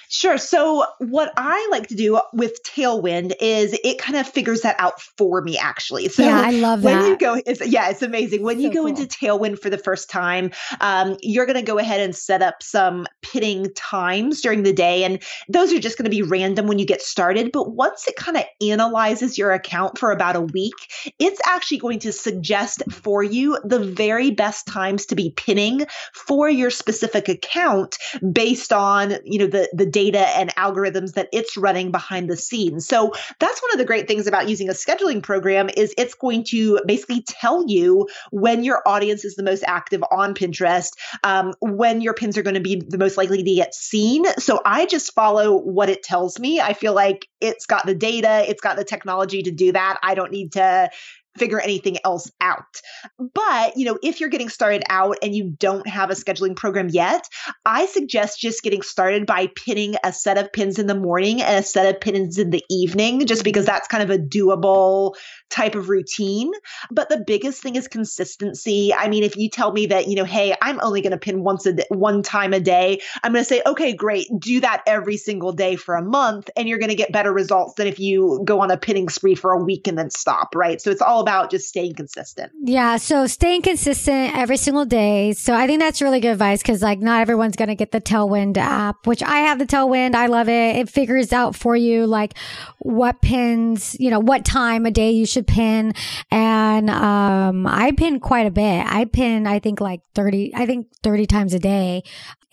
Sure. So what I like to do with Tailwind is it kind of figures that out for me actually. So yeah, I love when that. you go, it's, yeah, it's amazing. When so you go cool. into Tailwind for the first time, um, you're going to go ahead and set up some pinning times during the day. And those are just going to be random when you get started. But once it kind of analyzes your account for about a week, it's actually going to suggest for you the very best times to be pinning for your specific account based on, you know, the, the data and algorithms that it's running behind the scenes. So that's one of the great things about using a scheduling program is it's going to basically tell you when your audience is the most active on Pinterest, um, when your pins are going to be the most likely to get seen. So I just follow what it tells me. I feel like it's got the data, it's got the technology to do that. I don't need to figure anything else out. But, you know, if you're getting started out and you don't have a scheduling program yet, I suggest just getting started by pinning a set of pins in the morning and a set of pins in the evening, just because that's kind of a doable type of routine. But the biggest thing is consistency. I mean, if you tell me that, you know, hey, I'm only going to pin once a day, one time a day, I'm going to say, okay, great, do that every single day for a month, and you're going to get better results than if you go on a pinning spree for a week and then stop, right? So it's all about just staying consistent. Yeah. So staying consistent every single day. So I think that's really good advice because like not everyone's going to get the Tailwind app, which I have the Tailwind. I love it. It figures out for you like what pins, you know, what time a day you should pin. And, um, I pin quite a bit. I pin, I think like 30, I think 30 times a day.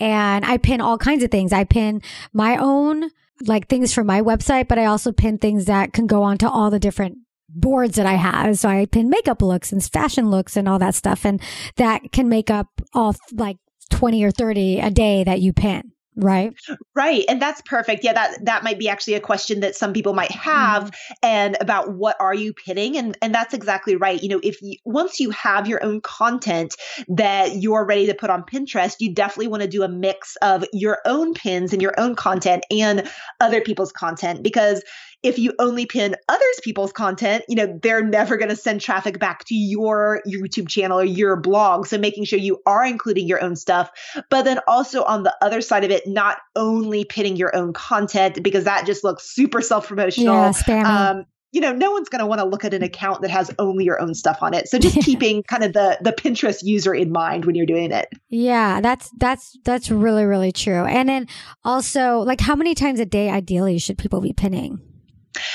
And I pin all kinds of things. I pin my own, like things from my website, but I also pin things that can go onto all the different boards that I have. So I pin makeup looks and fashion looks and all that stuff. And that can make up all like 20 or 30 a day that you pin. Right. Right. And that's perfect. Yeah, that that might be actually a question that some people might have mm. and about what are you pinning and and that's exactly right. You know, if you once you have your own content that you're ready to put on Pinterest, you definitely want to do a mix of your own pins and your own content and other people's content because if you only pin others people's content, you know, they're never going to send traffic back to your YouTube channel or your blog. So making sure you are including your own stuff, but then also on the other side of it, not only pinning your own content because that just looks super self promotional. Yeah. Um, you know, no one's going to want to look at an account that has only your own stuff on it. So just keeping kind of the the Pinterest user in mind when you're doing it. Yeah, that's that's that's really really true. And then also, like, how many times a day ideally should people be pinning?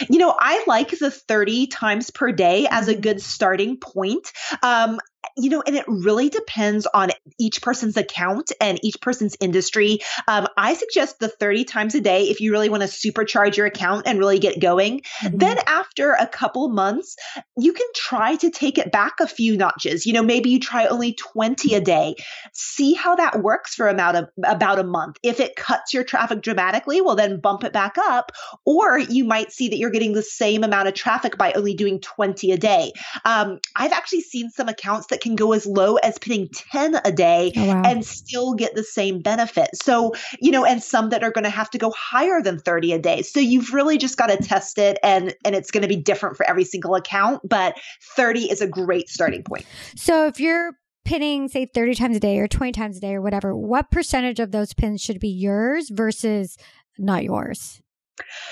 You know, I like the 30 times per day as a good starting point. Um, you know, and it really depends on each person's account and each person's industry. Um, I suggest the 30 times a day if you really want to supercharge your account and really get going. Mm-hmm. Then after a couple months, you can try to take it back a few notches. You know, maybe you try only 20 a day. See how that works for about a, about a month. If it cuts your traffic dramatically, well, then bump it back up. Or you might see that you're getting the same amount of traffic by only doing 20 a day. Um, I've actually seen some accounts that can go as low as pinning 10 a day oh, wow. and still get the same benefit. So, you know, and some that are going to have to go higher than 30 a day. So you've really just got to test it and and it's going to be different for every single account, but 30 is a great starting point. So if you're pinning say 30 times a day or 20 times a day or whatever, what percentage of those pins should be yours versus not yours?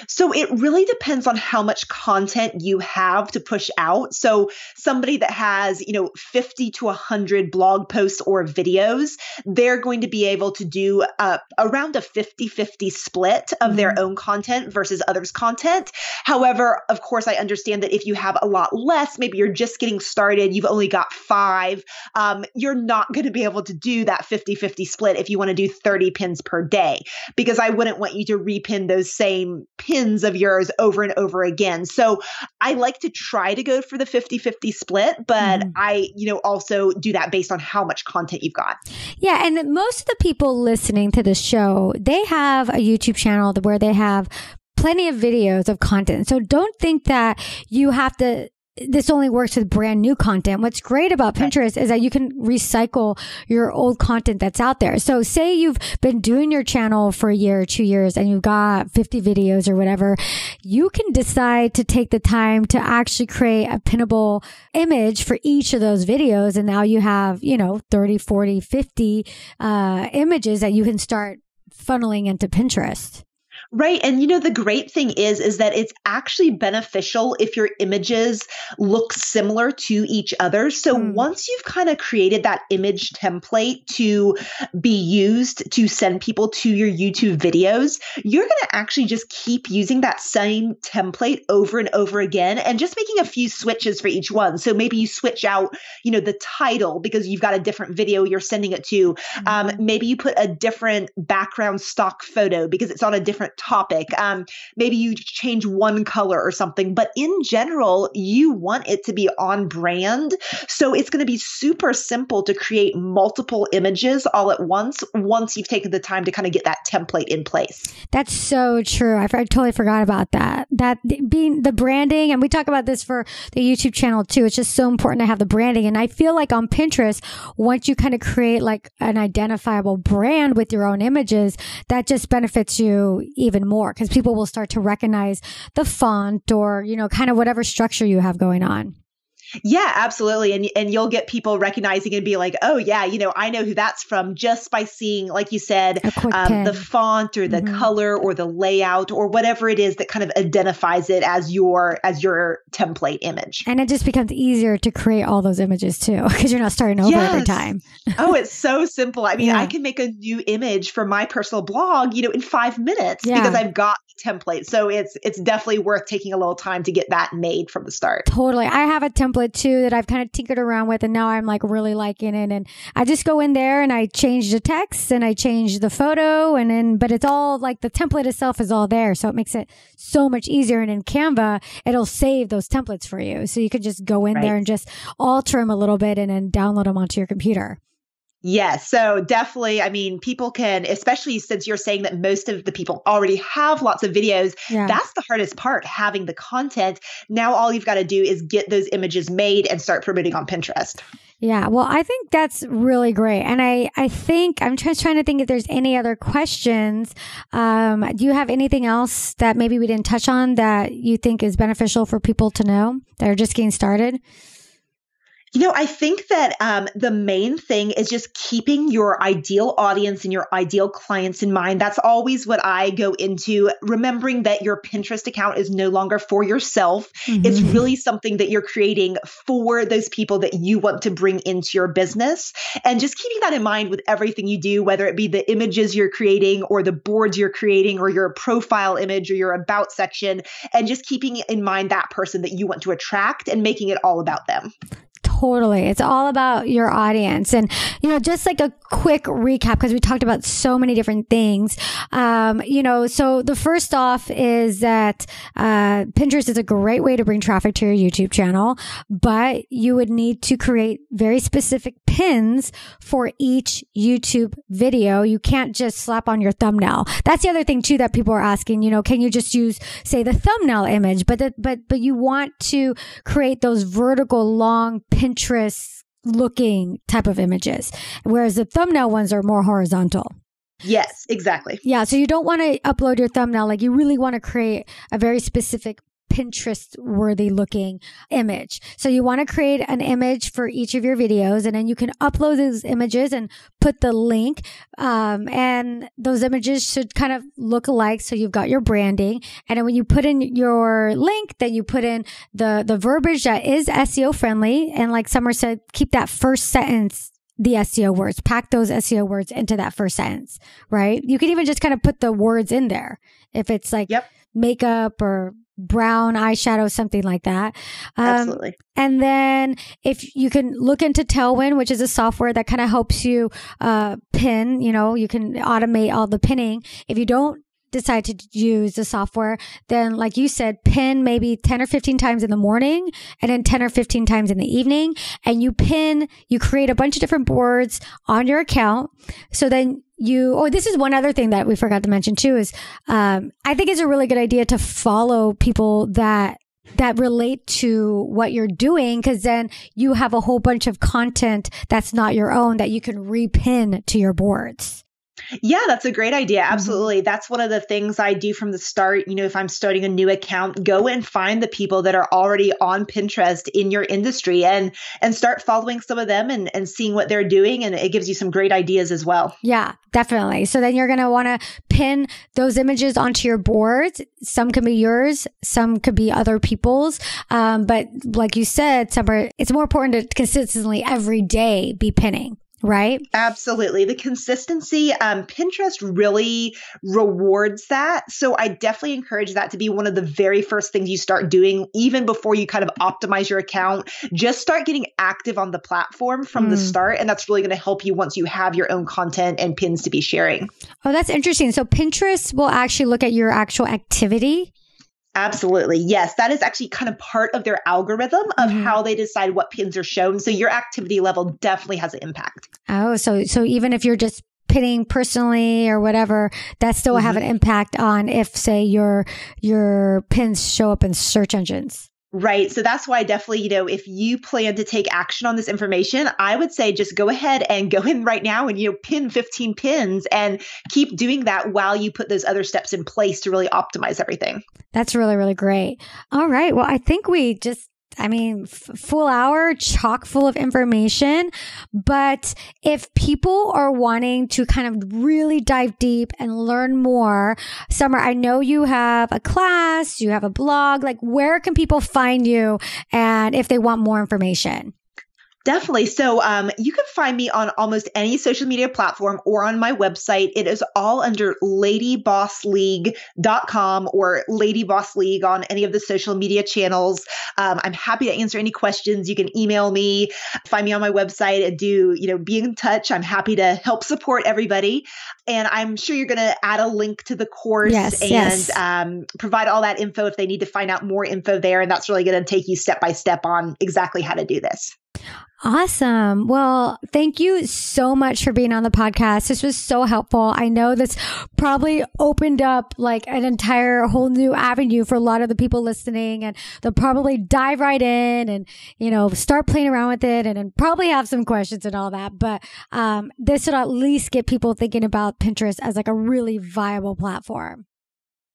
So it really depends on how much content you have to push out. So somebody that has, you know, 50 to 100 blog posts or videos, they're going to be able to do uh, around a 50-50 split of mm-hmm. their own content versus others' content. However, of course, I understand that if you have a lot less, maybe you're just getting started, you've only got five, um, you're not going to be able to do that 50-50 split if you want to do 30 pins per day, because I wouldn't want you to repin those same pins of yours over and over again. So I like to try to go for the 50 50 split, but mm. I, you know, also do that based on how much content you've got. Yeah. And most of the people listening to the show, they have a YouTube channel where they have plenty of videos of content. So don't think that you have to this only works with brand new content. What's great about Pinterest is that you can recycle your old content that's out there. So say you've been doing your channel for a year or two years and you've got 50 videos or whatever, you can decide to take the time to actually create a pinnable image for each of those videos. And now you have, you know, 30, 40, 50, uh, images that you can start funneling into Pinterest. Right. And you know, the great thing is, is that it's actually beneficial if your images look similar to each other. So mm. once you've kind of created that image template to be used to send people to your YouTube videos, you're going to actually just keep using that same template over and over again and just making a few switches for each one. So maybe you switch out, you know, the title because you've got a different video you're sending it to. Mm. Um, maybe you put a different background stock photo because it's on a different topic. Um, maybe you change one color or something, but in general, you want it to be on brand. So it's going to be super simple to create multiple images all at once once you've taken the time to kind of get that template in place. That's so true. I, I totally forgot about that. That being the branding, and we talk about this for the YouTube channel too. It's just so important to have the branding. And I feel like on Pinterest, once you kind of create like an identifiable brand with your own images, that just benefits you even more because people will start to recognize the font or, you know, kind of whatever structure you have going on. Yeah, absolutely. And and you'll get people recognizing and be like, "Oh yeah, you know, I know who that's from just by seeing like you said, um, the font or the mm-hmm. color or the layout or whatever it is that kind of identifies it as your as your template image." And it just becomes easier to create all those images too because you're not starting over yes. every time. oh, it's so simple. I mean, yeah. I can make a new image for my personal blog, you know, in 5 minutes yeah. because I've got template. So it's it's definitely worth taking a little time to get that made from the start. Totally. I have a template too that I've kind of tinkered around with and now I'm like really liking it. And I just go in there and I change the text and I change the photo and then, but it's all like the template itself is all there. So it makes it so much easier. And in Canva, it'll save those templates for you. So you can just go in right. there and just alter them a little bit and then download them onto your computer. Yes. So definitely, I mean, people can, especially since you're saying that most of the people already have lots of videos, yeah. that's the hardest part, having the content. Now, all you've got to do is get those images made and start promoting on Pinterest. Yeah, well, I think that's really great, and I I think I'm just trying to think if there's any other questions. Um, do you have anything else that maybe we didn't touch on that you think is beneficial for people to know that are just getting started? You know, I think that um, the main thing is just keeping your ideal audience and your ideal clients in mind. That's always what I go into, remembering that your Pinterest account is no longer for yourself. Mm-hmm. It's really something that you're creating for those people that you want to bring into your business. And just keeping that in mind with everything you do, whether it be the images you're creating or the boards you're creating or your profile image or your about section, and just keeping in mind that person that you want to attract and making it all about them. Totally. It's all about your audience. And, you know, just like a quick recap, because we talked about so many different things. Um, you know, so the first off is that, uh, Pinterest is a great way to bring traffic to your YouTube channel, but you would need to create very specific pins for each YouTube video. You can't just slap on your thumbnail. That's the other thing too that people are asking, you know, can you just use, say, the thumbnail image, but, the, but, but you want to create those vertical long pins Pinterest looking type of images, whereas the thumbnail ones are more horizontal. Yes, exactly. Yeah. So you don't want to upload your thumbnail. Like you really want to create a very specific Pinterest worthy looking image. So you want to create an image for each of your videos and then you can upload those images and put the link. Um, and those images should kind of look alike. So you've got your branding. And then when you put in your link, then you put in the, the verbiage that is SEO friendly. And like Summer said, keep that first sentence the SEO words, pack those SEO words into that first sentence, right? You can even just kind of put the words in there. If it's like yep. makeup or brown eyeshadow, something like that. Um, Absolutely. And then if you can look into Tailwind, which is a software that kind of helps you uh, pin, you know, you can automate all the pinning. If you don't decide to use the software, then like you said, pin maybe 10 or 15 times in the morning and then 10 or 15 times in the evening. And you pin, you create a bunch of different boards on your account. So then you oh this is one other thing that we forgot to mention too is um, i think it's a really good idea to follow people that that relate to what you're doing because then you have a whole bunch of content that's not your own that you can repin to your boards yeah, that's a great idea. Mm-hmm. Absolutely. Mm-hmm. That's one of the things I do from the start. You know, if I'm starting a new account, go and find the people that are already on Pinterest in your industry and and start following some of them and, and seeing what they're doing. And it gives you some great ideas as well. Yeah, definitely. So then you're gonna want to pin those images onto your boards. Some can be yours, some could be other people's. Um, but like you said, some are, it's more important to consistently every day be pinning right? Absolutely. The consistency, um, Pinterest really rewards that. So I definitely encourage that to be one of the very first things you start doing, even before you kind of optimize your account. Just start getting active on the platform from mm. the start. And that's really going to help you once you have your own content and pins to be sharing. Oh, that's interesting. So Pinterest will actually look at your actual activity Absolutely. Yes. That is actually kind of part of their algorithm of mm-hmm. how they decide what pins are shown. So your activity level definitely has an impact. Oh, so so even if you're just pinning personally or whatever, that still will mm-hmm. have an impact on if say your your pins show up in search engines. Right. So that's why definitely, you know, if you plan to take action on this information, I would say just go ahead and go in right now and, you know, pin 15 pins and keep doing that while you put those other steps in place to really optimize everything. That's really, really great. All right. Well, I think we just I mean, f- full hour, chock full of information. But if people are wanting to kind of really dive deep and learn more, Summer, I know you have a class, you have a blog. Like, where can people find you and if they want more information? Definitely. So um, you can find me on almost any social media platform or on my website. It is all under ladybossleague.com or Lady Boss League on any of the social media channels. Um, I'm happy to answer any questions. You can email me, find me on my website, and do, you know, be in touch. I'm happy to help support everybody. And I'm sure you're going to add a link to the course yes, and yes. Um, provide all that info if they need to find out more info there. And that's really going to take you step by step on exactly how to do this. Awesome. Well, thank you so much for being on the podcast. This was so helpful. I know this probably opened up like an entire whole new avenue for a lot of the people listening and they'll probably dive right in and, you know, start playing around with it and, and probably have some questions and all that. But, um, this would at least get people thinking about Pinterest as like a really viable platform.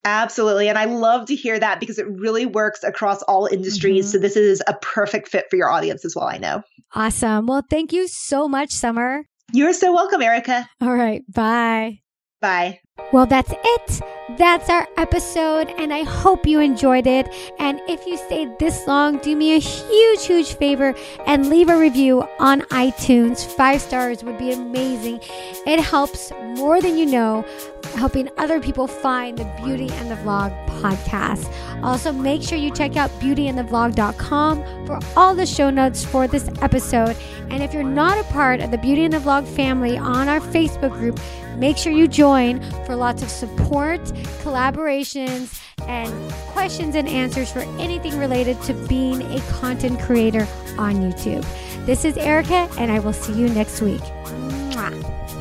Absolutely. And I love to hear that because it really works across all industries. Mm-hmm. So this is a perfect fit for your audience as well, I know. Awesome. Well, thank you so much, Summer. You're so welcome, Erica. All right. Bye. Bye. Well, that's it. That's our episode, and I hope you enjoyed it. And if you stayed this long, do me a huge, huge favor and leave a review on iTunes. Five stars would be amazing. It helps more than you know, helping other people find the Beauty and the Vlog podcast. Also, make sure you check out beautyandthevlog.com for all the show notes for this episode. And if you're not a part of the Beauty and the Vlog family on our Facebook group, make sure you join for lots of support, collaborations, and questions and answers for anything related to being a content creator on YouTube. This is Erica, and I will see you next week. Mwah.